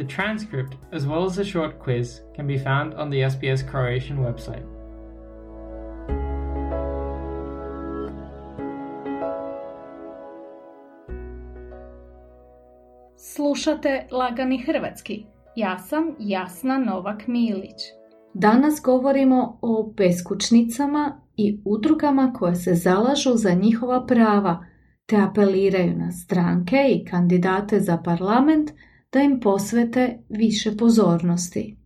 The transcript, as well as a short quiz, can be found on the SBS Croatian website. Slušate Lagani Hrvatski. Ja sam Jasna Novak Milić. Danas govorimo o beskućnicama i udrugama koje se zalažu za njihova prava te apeliraju na stranke i kandidate za parlament da im posvete više pozornosti.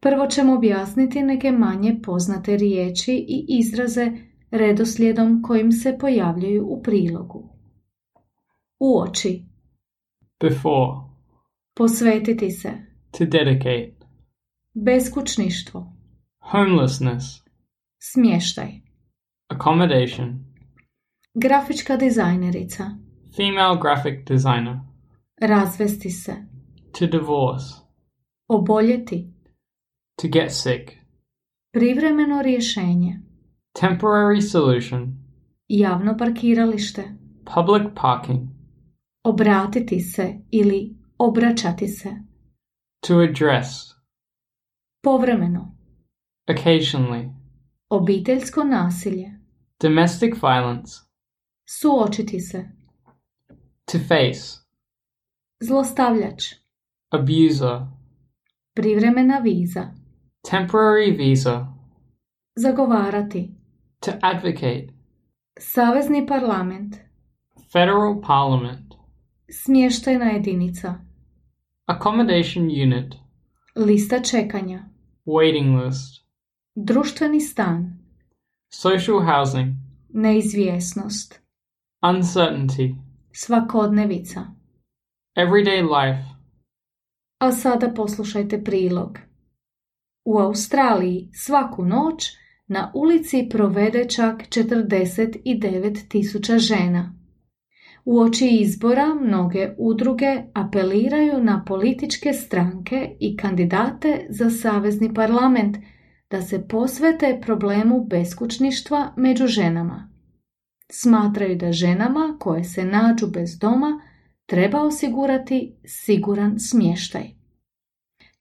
Prvo ćemo objasniti neke manje poznate riječi i izraze redoslijedom kojim se pojavljaju u prilogu. Uoči. Before, Posvetiti se. to dedicate, Beskućništvo. homelessness, Smještaj. accommodation, Grafička dizajnerica. female graphic designer, Razvesti se. to divorce, Oboljeti. to get sick, Privremeno rješenje. temporary solution, Javno parkiralište. public parking, Obratiti se ili obraćati se. to address, Povremeno. occasionally, Obiteljsko nasilje. domestic violence, Suočiti se. to face, Zlostavljač. abuser, Privremena viza. temporary visa, Zagovarati. to advocate, Savezni parlament. federal parliament, Smještajna jedinica. accommodation unit, Lista čekanja. waiting list, Društveni stan. social housing, Neizvjesnost. uncertainty, Svakodnevica. Everyday life, A sada poslušajte prilog. U Australiji svaku noć na ulici provede čak 49 tisuća žena. U oči izbora mnoge udruge apeliraju na političke stranke i kandidate za Savezni parlament da se posvete problemu beskućništva među ženama. Smatraju da ženama koje se nađu bez doma treba osigurati siguran smještaj.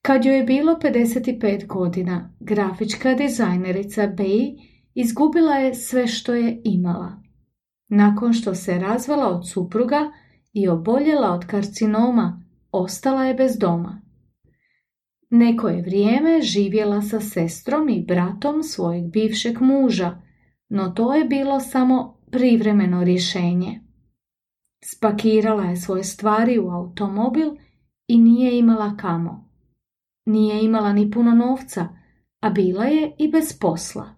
Kad joj je bilo 55 godina, grafička dizajnerica Bey izgubila je sve što je imala. Nakon što se razvela od supruga i oboljela od karcinoma, ostala je bez doma. Neko je vrijeme živjela sa sestrom i bratom svojeg bivšeg muža, no to je bilo samo privremeno rješenje. Spakirala je svoje stvari u automobil i nije imala kamo. Nije imala ni puno novca, a bila je i bez posla.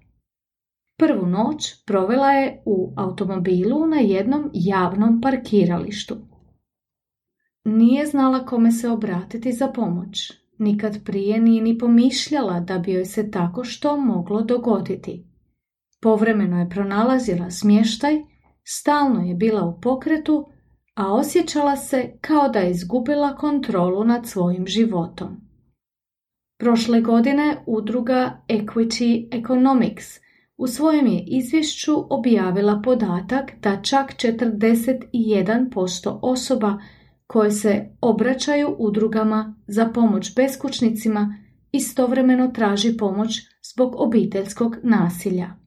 Prvu noć provela je u automobilu na jednom javnom parkiralištu. Nije znala kome se obratiti za pomoć. Nikad prije nije ni pomišljala da bi joj se tako što moglo dogoditi. Povremeno je pronalazila smještaj, stalno je bila u pokretu, a osjećala se kao da je izgubila kontrolu nad svojim životom. Prošle godine udruga Equity Economics u svojem je izvješću objavila podatak da čak 41% osoba koje se obraćaju udrugama za pomoć beskućnicima istovremeno traži pomoć zbog obiteljskog nasilja.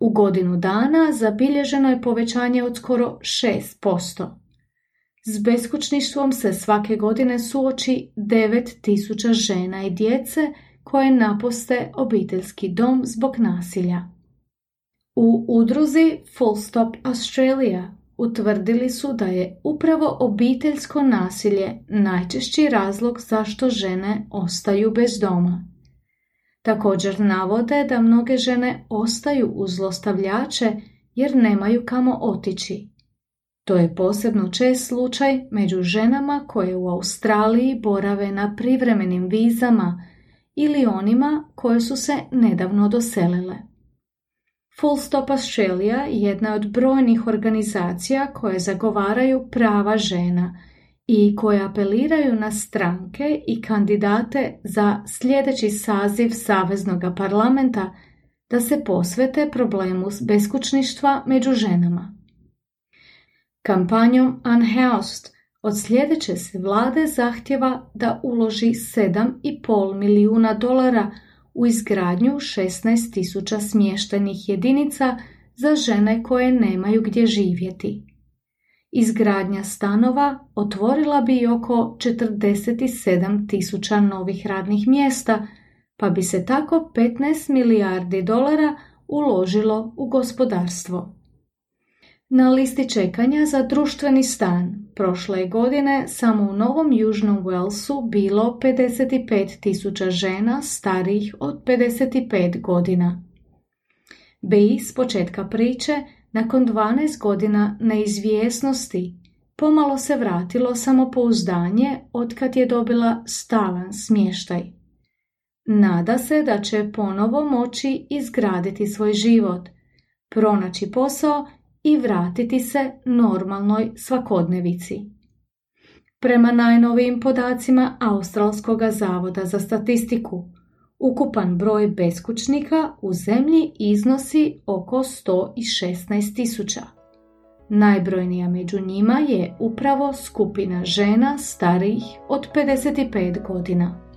U godinu dana zabilježeno je povećanje od skoro 6%. S beskućništvom se svake godine suoči 9000 žena i djece koje napuste obiteljski dom zbog nasilja. U udruzi Full Stop Australia utvrdili su da je upravo obiteljsko nasilje najčešći razlog zašto žene ostaju bez doma. Također navode da mnoge žene ostaju uz zlostavljače jer nemaju kamo otići. To je posebno čest slučaj među ženama koje u Australiji borave na privremenim vizama ili onima koje su se nedavno doselile. Full Stop Australia je jedna od brojnih organizacija koje zagovaraju prava žena i koje apeliraju na stranke i kandidate za sljedeći saziv Saveznog parlamenta da se posvete problemu beskućništva među ženama. Kampanjom Unhoused od sljedeće se vlade zahtjeva da uloži 7,5 milijuna dolara u izgradnju 16.000 smještenih jedinica za žene koje nemaju gdje živjeti. Izgradnja stanova otvorila bi oko 47.000 novih radnih mjesta, pa bi se tako 15 milijardi dolara uložilo u gospodarstvo. Na listi čekanja za društveni stan prošle godine samo u Novom Južnom Walesu bilo 55.000 žena starijih od 55 godina. Bi s početka priče, nakon 12 godina neizvjesnosti, pomalo se vratilo samopouzdanje otkad je dobila stalan smještaj. Nada se da će ponovo moći izgraditi svoj život, pronaći posao i vratiti se normalnoj svakodnevici. Prema najnovijim podacima Australskog zavoda za statistiku, ukupan broj beskućnika u zemlji iznosi oko 116 tisuća. Najbrojnija među njima je upravo skupina žena starijih od 55 godina.